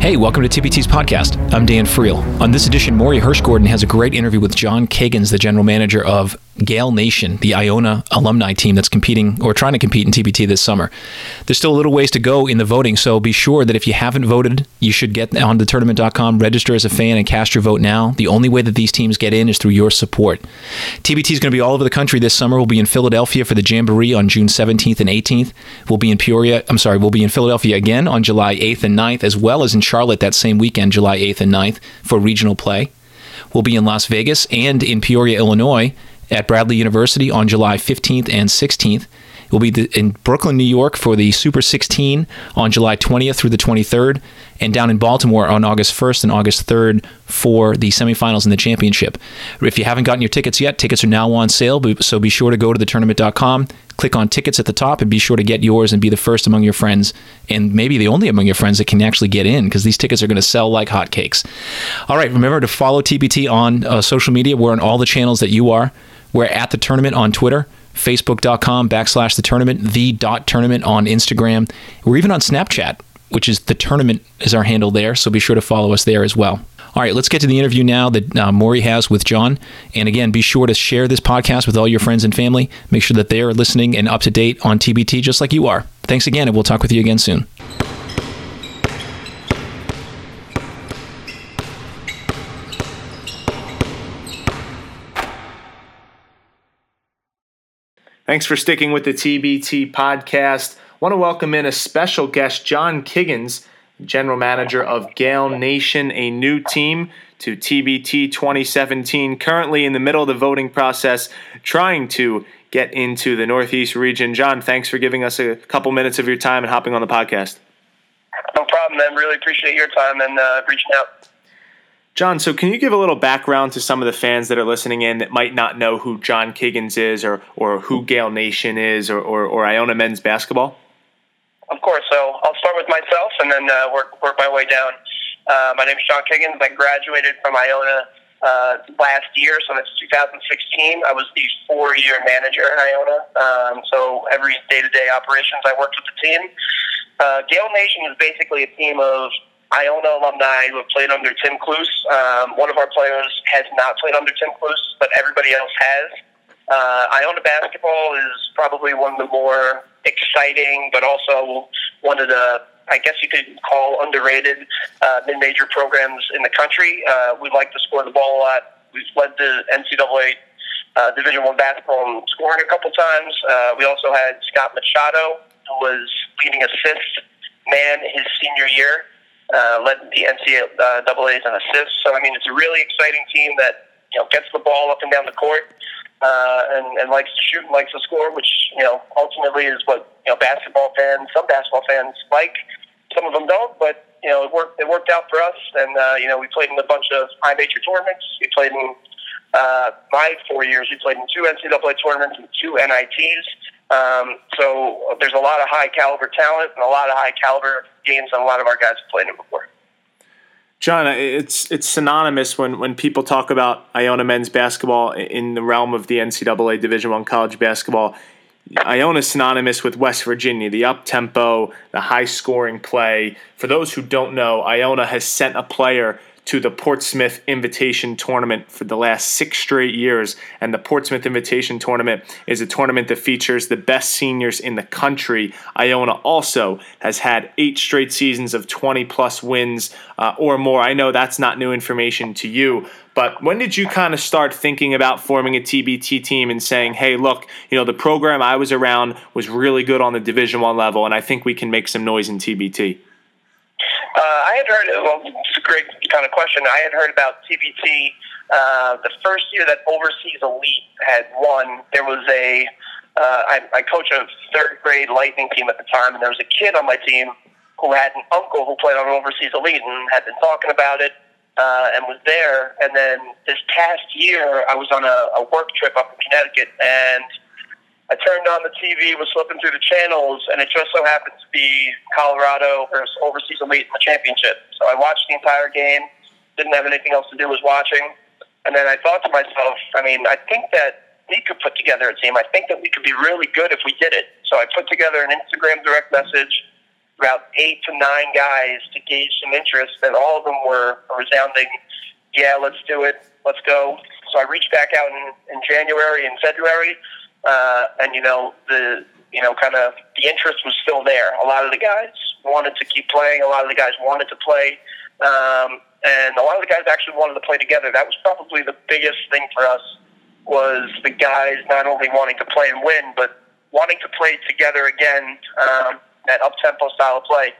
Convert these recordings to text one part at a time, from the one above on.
Hey, welcome to TBT's podcast. I'm Dan Friel. On this edition, Maury Hirschgordon has a great interview with John Kagans, the general manager of Gael Nation, the Iona alumni team that's competing or trying to compete in TBT this summer. There's still a little ways to go in the voting, so be sure that if you haven't voted, you should get on the tournament.com, register as a fan, and cast your vote now. The only way that these teams get in is through your support. TBT is going to be all over the country this summer. We'll be in Philadelphia for the Jamboree on June 17th and 18th. We'll be in Peoria, I'm sorry, we'll be in Philadelphia again on July 8th and 9th, as well as in Charlotte that same weekend, July 8th and 9th, for regional play. We'll be in Las Vegas and in Peoria, Illinois at Bradley University on July 15th and 16th. We'll be in Brooklyn, New York for the Super 16 on July 20th through the 23rd, and down in Baltimore on August 1st and August 3rd for the semifinals and the championship. If you haven't gotten your tickets yet, tickets are now on sale, so be sure to go to thetournament.com, click on tickets at the top, and be sure to get yours and be the first among your friends, and maybe the only among your friends that can actually get in because these tickets are going to sell like hotcakes. All right, remember to follow TBT on uh, social media. We're on all the channels that you are. We're at the tournament on Twitter, facebook.com backslash the tournament, the dot tournament on Instagram. We're even on Snapchat, which is the tournament is our handle there. So be sure to follow us there as well. All right, let's get to the interview now that uh, Maury has with John. And again, be sure to share this podcast with all your friends and family. Make sure that they are listening and up to date on TBT just like you are. Thanks again, and we'll talk with you again soon. Thanks for sticking with the TBT podcast. Want to welcome in a special guest, John Kiggins, general manager of Gael Nation, a new team to TBT 2017. Currently in the middle of the voting process, trying to get into the Northeast region. John, thanks for giving us a couple minutes of your time and hopping on the podcast. No problem, man. Really appreciate your time and uh, reaching out. John, so can you give a little background to some of the fans that are listening in that might not know who John Kiggins is or, or who Gael Nation is or, or, or Iona men's basketball? Of course. So I'll start with myself and then uh, work, work my way down. Uh, my name is John Kiggins. I graduated from Iona uh, last year, so that's 2016. I was the four-year manager at Iona. Um, so every day-to-day operations, I worked with the team. Uh, Gael Nation is basically a team of Iona alumni who have played under Tim Cluess. Um, one of our players has not played under Tim Cluess, but everybody else has. Uh, Iona basketball is probably one of the more exciting, but also one of the, I guess you could call underrated uh, mid-major programs in the country. Uh, we like to score the ball a lot. We've led the NCAA uh, Division One basketball in scoring a couple times. Uh, we also had Scott Machado, who was leading assist man his senior year uh, led the NCAA's in assists. So I mean, it's a really exciting team that you know gets the ball up and down the court uh, and, and likes to shoot and likes to score, which you know ultimately is what you know basketball fans, some basketball fans like. Some of them don't, but you know it worked. It worked out for us, and uh, you know we played in a bunch of high major tournaments. We played in uh, my four years. We played in two NCAA tournaments and two NITs. Um, so there's a lot of high caliber talent and a lot of high caliber games, and a lot of our guys have played it before. John, it's it's synonymous when, when people talk about Iona men's basketball in the realm of the NCAA Division One college basketball. Iona is synonymous with West Virginia, the up tempo, the high scoring play. For those who don't know, Iona has sent a player to the Portsmouth Invitation Tournament for the last six straight years. And the Portsmouth Invitation Tournament is a tournament that features the best seniors in the country. Iona also has had eight straight seasons of 20 plus wins uh, or more. I know that's not new information to you, but when did you kind of start thinking about forming a TBT team and saying, "Hey, look, you know, the program I was around was really good on the Division One level, and I think we can make some noise in TBT." Uh, I had heard. Well, it's a great kind of question. I had heard about TBT uh, the first year that Overseas Elite had won. There was a. Uh, I, I coach a third grade Lightning team at the time, and there was a kid on my team who had an uncle who played on Overseas Elite and had been talking about it uh, and was there. And then this past year, I was on a, a work trip up in Connecticut, and I turned on the TV, was flipping through the channels, and it just so happened to be Colorado versus Overseas Elite in the championship. So I watched the entire game, didn't have anything else to do, was watching. And then I thought to myself, I mean, I think that we could put together a team. I think that we could be really good if we did it. So I put together an Instagram direct message about eight to nine guys to gauge some interest, and all of them were resounding, "Yeah, let's do it, let's go." So I reached back out in, in January and February, uh, and you know the you know kind of the interest was still there. A lot of the guys wanted to keep playing. A lot of the guys wanted to play, um, and a lot of the guys actually wanted to play together. That was probably the biggest thing for us was the guys not only wanting to play and win, but wanting to play together again. Um, that up tempo style of play.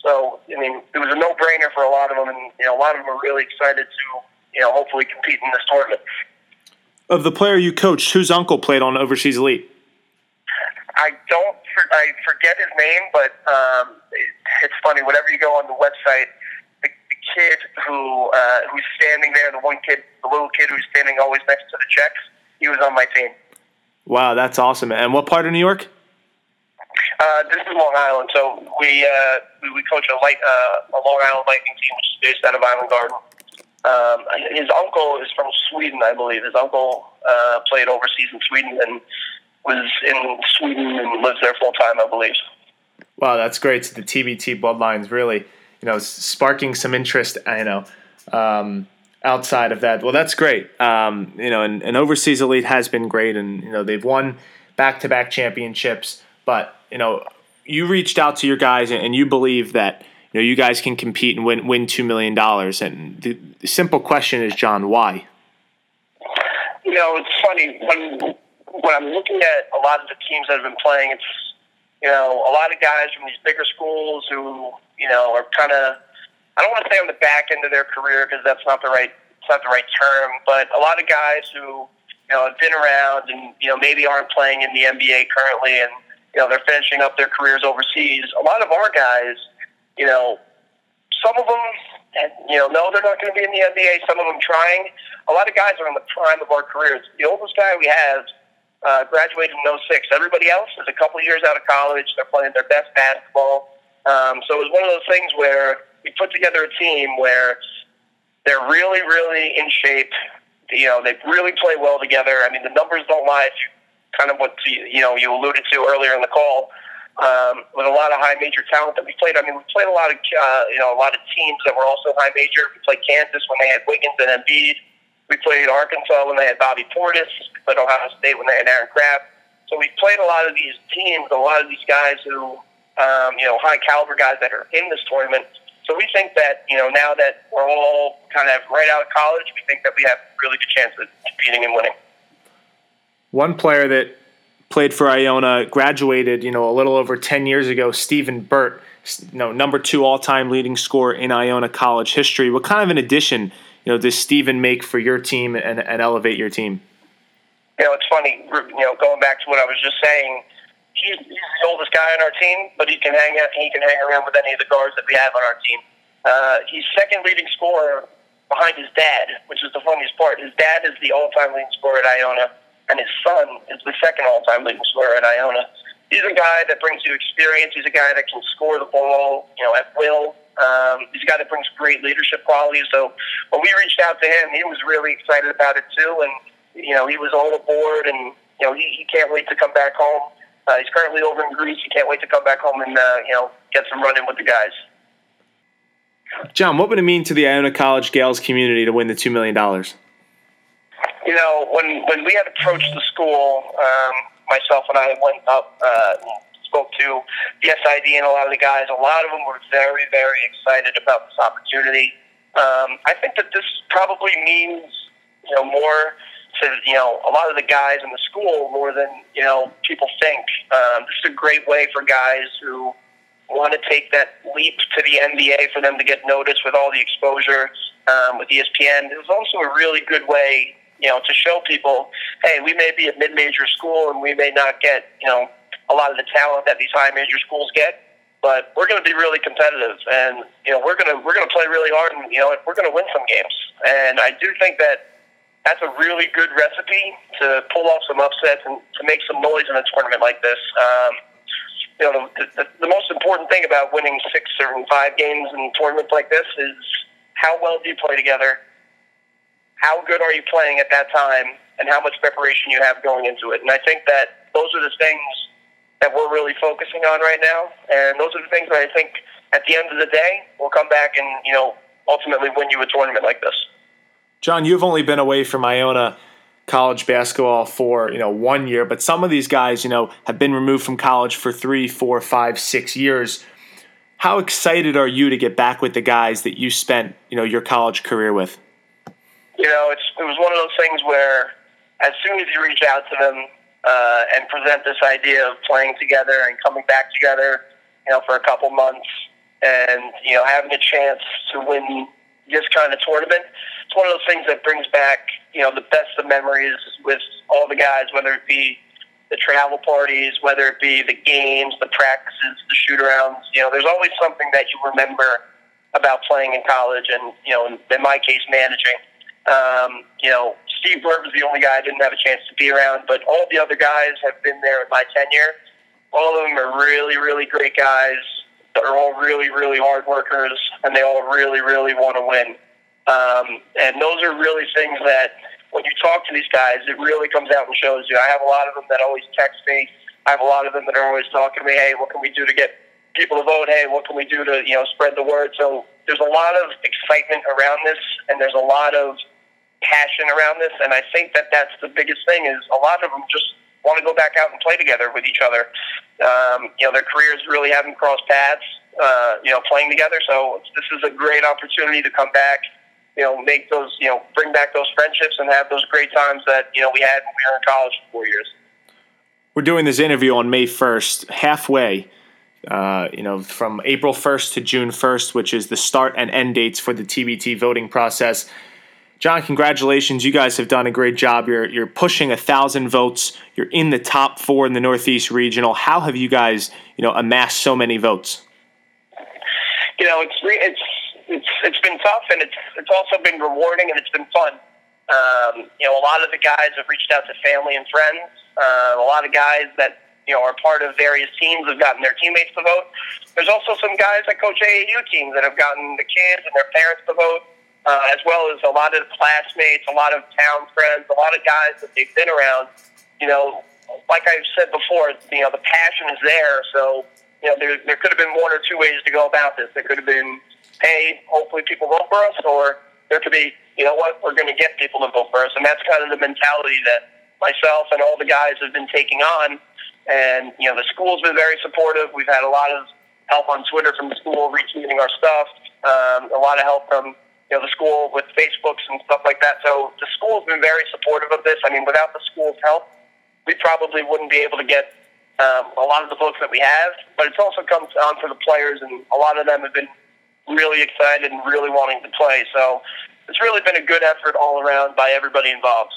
So I mean, it was a no brainer for a lot of them, and you know, a lot of them are really excited to you know hopefully compete in this tournament. Of the player you coached, whose uncle played on Overseas Elite? I don't. I forget his name, but um, it's funny. Whenever you go on the website, the, the kid who uh, who's standing there, the one kid, the little kid who's standing always next to the checks, he was on my team. Wow, that's awesome! And what part of New York? Uh, this is Long Island, so we uh, we, we coach a light uh, a Long Island Lightning team, which is based out of Island Garden. Um, his uncle is from Sweden, I believe. His uncle uh, played overseas in Sweden and was in Sweden and lives there full time, I believe. Wow, that's great. So the TBT bloodlines really, you know, sparking some interest. I know. Um, outside of that, well, that's great. Um, you know, and, and overseas elite has been great, and you know they've won back-to-back championships. But you know, you reached out to your guys and you believe that you know you guys can compete and win win two million dollars. And the, the simple question is, John, why? You know, it's funny when when I'm looking at a lot of the teams that have been playing. It's you know a lot of guys from these bigger schools who you know are kind of I don't want to say on the back end of their career because that's not the right it's not the right term, but a lot of guys who you know have been around and you know maybe aren't playing in the NBA currently and you know, they're finishing up their careers overseas. A lot of our guys, you know, some of them, and, you know, no, they're not going to be in the NBA. Some of them trying. A lot of guys are in the prime of our careers. The oldest guy we have uh, graduated in 06. Everybody else is a couple years out of college. They're playing their best basketball. Um, so it was one of those things where we put together a team where they're really, really in shape. You know, they really play well together. I mean, the numbers don't lie. If you kind of what you know you alluded to earlier in the call. Um, with a lot of high major talent that we played. I mean, we played a lot of uh, you know a lot of teams that were also high major. We played Kansas when they had Wiggins and Embiid. We played Arkansas when they had Bobby Portis. We played Ohio State when they had Aaron Craft. So we played a lot of these teams, a lot of these guys who um, you know high caliber guys that are in this tournament. So we think that you know now that we're all kind of right out of college, we think that we have really good chance of competing and winning. One player that played for Iona, graduated, you know, a little over 10 years ago, Stephen Burtt, you know, number two all-time leading scorer in Iona college history. What kind of an addition, you know, does Stephen make for your team and, and elevate your team? You know, it's funny, you know, going back to what I was just saying, he's, he's the oldest guy on our team, but he can hang out, he can hang around with any of the guards that we have on our team. Uh, he's second leading scorer behind his dad, which is the funniest part. His dad is the all-time leading scorer at Iona and his son is the second all-time leading scorer at Iona. He's a guy that brings you experience. He's a guy that can score the ball, you know, at will. Um, he's a guy that brings great leadership qualities. So when we reached out to him, he was really excited about it too, and you know, he was all aboard, and you know, he, he can't wait to come back home. Uh, he's currently over in Greece. He can't wait to come back home and uh, you know get some running with the guys. John, what would it mean to the Iona College Gaels community to win the two million dollars? You know, when when we had approached the school, um, myself and I went up, uh, spoke to the SID and a lot of the guys. A lot of them were very, very excited about this opportunity. Um, I think that this probably means, you know, more to you know a lot of the guys in the school more than you know people think. Um, this is a great way for guys who want to take that leap to the NBA for them to get noticed with all the exposure um, with ESPN. It was also a really good way you know, to show people, hey, we may be a mid-major school and we may not get, you know, a lot of the talent that these high major schools get, but we're going to be really competitive, and you know, we're going to we're going to play really hard, and you know, we're going to win some games. And I do think that that's a really good recipe to pull off some upsets and to make some noise in a tournament like this. Um, you know, the, the, the most important thing about winning six or five games in tournaments like this is how well do you play together how good are you playing at that time and how much preparation you have going into it. And I think that those are the things that we're really focusing on right now. And those are the things that I think at the end of the day will come back and, you know, ultimately win you a tournament like this. John, you've only been away from Iona college basketball for you know one year, but some of these guys, you know, have been removed from college for three, four, five, six years. How excited are you to get back with the guys that you spent you know your college career with? You know, it's it was one of those things where as soon as you reach out to them uh, and present this idea of playing together and coming back together, you know, for a couple months and you know having a chance to win this kind of tournament. It's one of those things that brings back, you know, the best of memories with all the guys, whether it be the travel parties, whether it be the games, the practices, the shoot arounds. You know, there's always something that you remember about playing in college and, you know, in, in my case, managing. Um, you know, Steve Burtt was the only guy I didn't have a chance to be around, but all the other guys have been there in my tenure. All of them are really, really great guys they're all really, really hard workers, and they all really, really want to win. Um, and those are really things that, when you talk to these guys, it really comes out and shows you. I have a lot of them that always text me. I have a lot of them that are always talking to me. Hey, what can we do to get people to vote? Hey, what can we do to you know spread the word? So there's a lot of excitement around this, and there's a lot of passion around this. And I think that that's the biggest thing is a lot of them just want to go back out and play together with each other. Um, you know, their careers really haven't crossed paths, uh, you know, playing together. So this is a great opportunity to come back, you know, make those, you know, bring back those friendships and have those great times that, you know, we had when we were in college for four years. We're doing this interview on May 1st, halfway. Uh, you know, from April 1st to June 1st, which is the start and end dates for the TBT voting process. John, congratulations. You guys have done a great job. You're you're pushing a thousand votes. You're in the top four in the Northeast Regional. How have you guys, you know, amassed so many votes? You know, it's it's it's it's been tough, and it's it's also been rewarding, and it's been fun. Um, you know, a lot of the guys have reached out to family and friends. Uh, a lot of guys that you know are part of various teams have gotten their teammates to vote. There's also some guys that coach AAU teams that have gotten the kids and their parents to vote uh, as well as a lot of classmates, a lot of town friends, a lot of guys that they've been around. You know, like I've said before, you know, the passion is there. So, you know, there, there could have been one or two ways to go about this. There could have been, hey, hopefully people vote for us, or there could be, you know what, we're going to get people to vote for us. And that's kind of the mentality that myself and all the guys have been taking on. And, you know, the school's been very supportive. We've had a lot of help on Twitter from the school retweeting our stuff, um, a lot of help from you know, the school with Facebooks and stuff like that. So the school's been very supportive of this. I mean, without the school's help, we probably wouldn't be able to get um, a lot of the books that we have. But it's also come down to the players, and a lot of them have been really excited and really wanting to play. So it's really been a good effort all around by everybody involved.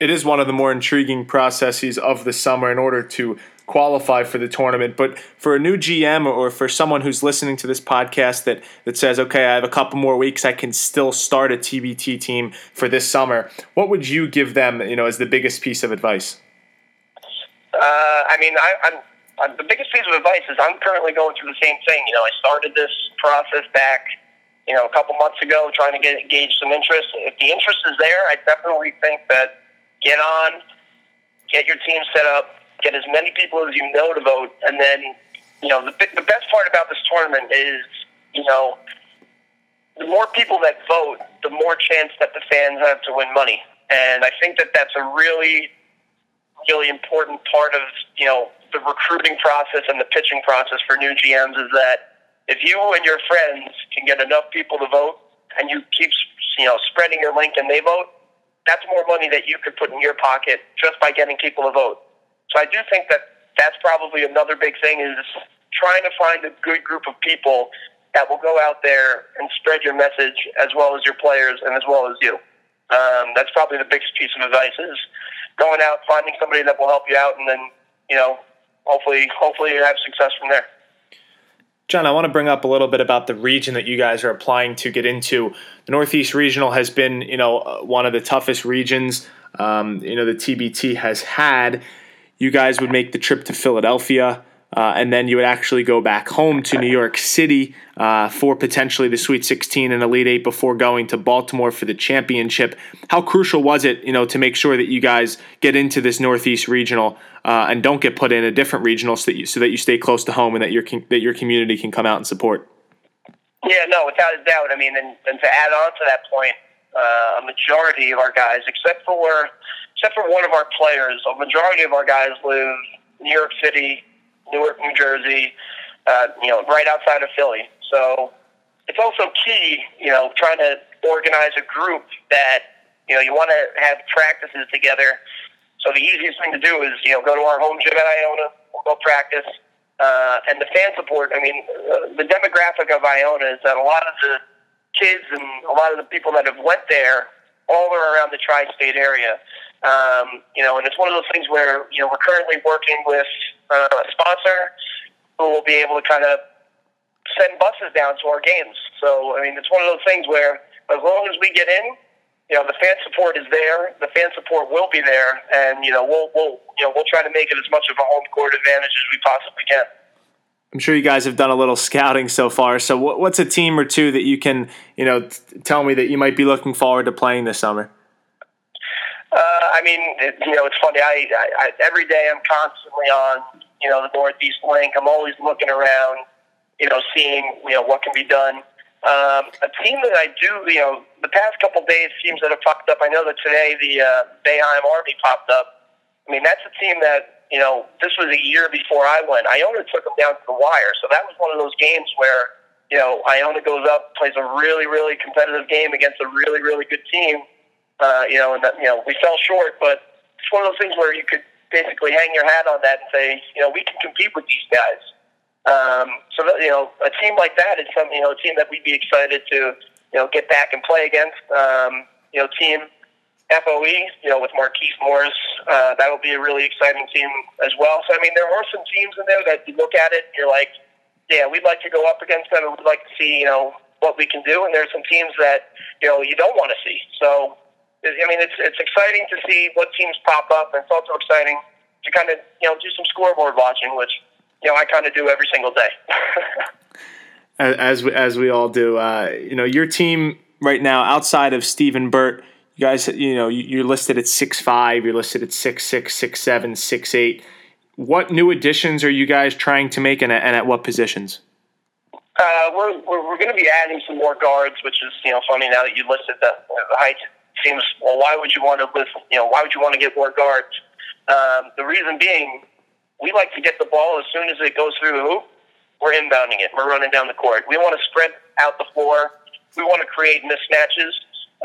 It is one of the more intriguing processes of the summer in order to qualify for the tournament. But for a new GM or for someone who's listening to this podcast that, that says, okay, I have a couple more weeks, I can still start a TBT team for this summer, what would you give them, you know, as the biggest piece of advice? Uh, I mean, I, I'm, I'm, the biggest piece of advice is I'm currently going through the same thing. You know, I started this process back, you know, a couple months ago, trying to get engage some interest. If the interest is there, I definitely think that get on, get your team set up, get as many people as you know to vote, and then you know the the best part about this tournament is you know the more people that vote, the more chance that the fans have to win money, and I think that that's a really really important part of you know the recruiting process and the pitching process for new GMs is that if you and your friends can get enough people to vote and you keep you know spreading your link and they vote, that's more money that you could put in your pocket just by getting people to vote. So I do think that that's probably another big thing is trying to find a good group of people that will go out there and spread your message as well as your players and as well as you. Um, that's probably the biggest piece of advice is going out, finding somebody that will help you out, and then you know, hopefully, hopefully you have success from there. John, I want to bring up a little bit about the region that you guys are applying to get into. The Northeast Regional has been, you know, uh, one of the toughest regions, um, you know, the TBT has had you guys would make the trip to Philadelphia. uh, and then you would actually go back home to New York City uh, for potentially the Sweet 16 and Elite Eight before going to Baltimore for the championship. How crucial was it, you know, to make sure that you guys get into this Northeast regional uh, and don't get put in a different regional so that you so that you stay close to home and that your that your community can come out and support? Yeah, no, without a doubt. I mean, and, and to add on to that point, uh, a majority of our guys, except for except for one of our players, a majority of our guys live New York City Newark, New Jersey, uh, you know, right outside of Philly. So it's also key, you know, trying to organize a group that, you know, you want to have practices together. So the easiest thing to do is, you know, go to our home gym at Iona, we'll go practice. Uh, and the fan support, I mean, uh, the demographic of Iona is that a lot of the kids and a lot of the people that have went there all are around the tri-state area. Um, you know, and it's one of those things where, you know, we're currently working with uh, a sponsor who will be able to kind of send buses down to our games. So, I mean, it's one of those things where as long as we get in, you know, the fan support is there. The fan support will be there, and you know, we'll we'll you know we'll try to make it as much of a home court advantage as we possibly can. I'm sure you guys have done a little scouting so far. So, what's a team or two that you can, you know, t- tell me that you might be looking forward to playing this summer? Uh, I mean, it, you know, it's funny. I, I, I every day I'm constantly on, you know, the Northeast Link. I'm always looking around, you know, seeing, you know, what can be done. Um, a team that I do, you know, the past couple days, teams that have popped up. I know that today the uh, Boeheim Army popped up. I mean, that's a team that, you know, this was a year before I went. Iona took them down to the wire, so that was one of those games where, you know, Iona goes up, plays a really, really competitive game against a really, really good team uh, you know, and that, you know, we fell short, but it's one of those things where you could basically hang your hat on that and say, you know, we can compete with these guys. Um, so that, you know, a team like that is something, you know, a team that we'd be excited to, you know, get back and play against. Um, you know, team FOE, you know, with Marquise Morris, uh, that will be a really exciting team as well. So, I mean, there are some teams in there that you look at it, you're like, yeah, we'd like to go up against them, and we'd like to see, you know, what we can do. And there's some teams that, you know, you don't want to see. So, I mean, it's it's exciting to see what teams pop up, and it's also exciting to kind of you know do some scoreboard watching, which you know I kind of do every single day. as we, as we all do, uh, you know, your team right now outside of Stephen Burtt, you guys, you know, you're listed at six five, you're listed at six six, six seven, six eight. What new additions are you guys trying to make, and and at what positions? Uh, we're we're, we're going to be adding some more guards, which is you know funny now that you listed the, the height seems well. Why would you want to list? You know, why would you want to get more guards? Um, the reason being, we like to get the ball as soon as it goes through the hoop. We're inbounding it. We're running down the court. We want to spread out the floor. We want to create mismatches.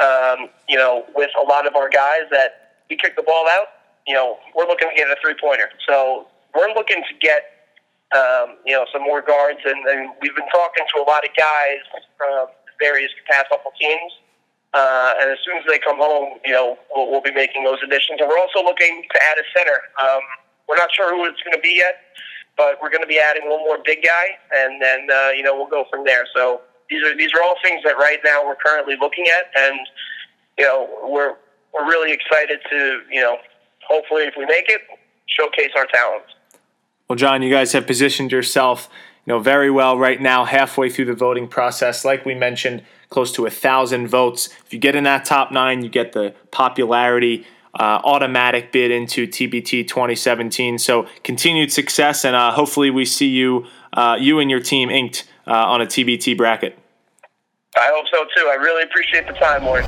Um, you know, with a lot of our guys that we kick the ball out. You know, we're looking to get a three pointer. So we're looking to get um, you know, some more guards, and, and we've been talking to a lot of guys from various couple teams uh, and as soon as they come home, you know, we'll, we'll be making those additions. And we're also looking to add a center. Um, we're not sure who it's going to be yet, but we're going to be adding one more big guy, and then uh, you know we'll go from there. So these are these are all things that right now we're currently looking at, and you know we're we're really excited to you know hopefully if we make it, showcase our talents. Well, John, you guys have positioned yourself you know very well right now, halfway through the voting process. Like we mentioned close to a thousand votes. If you get in that top nine, you get the popularity uh, automatic bid into TBT 2017. So continued success, and uh, hopefully we see you, uh, you and your team inked uh, on a TBT bracket. I hope so too. I really appreciate the time, Warren.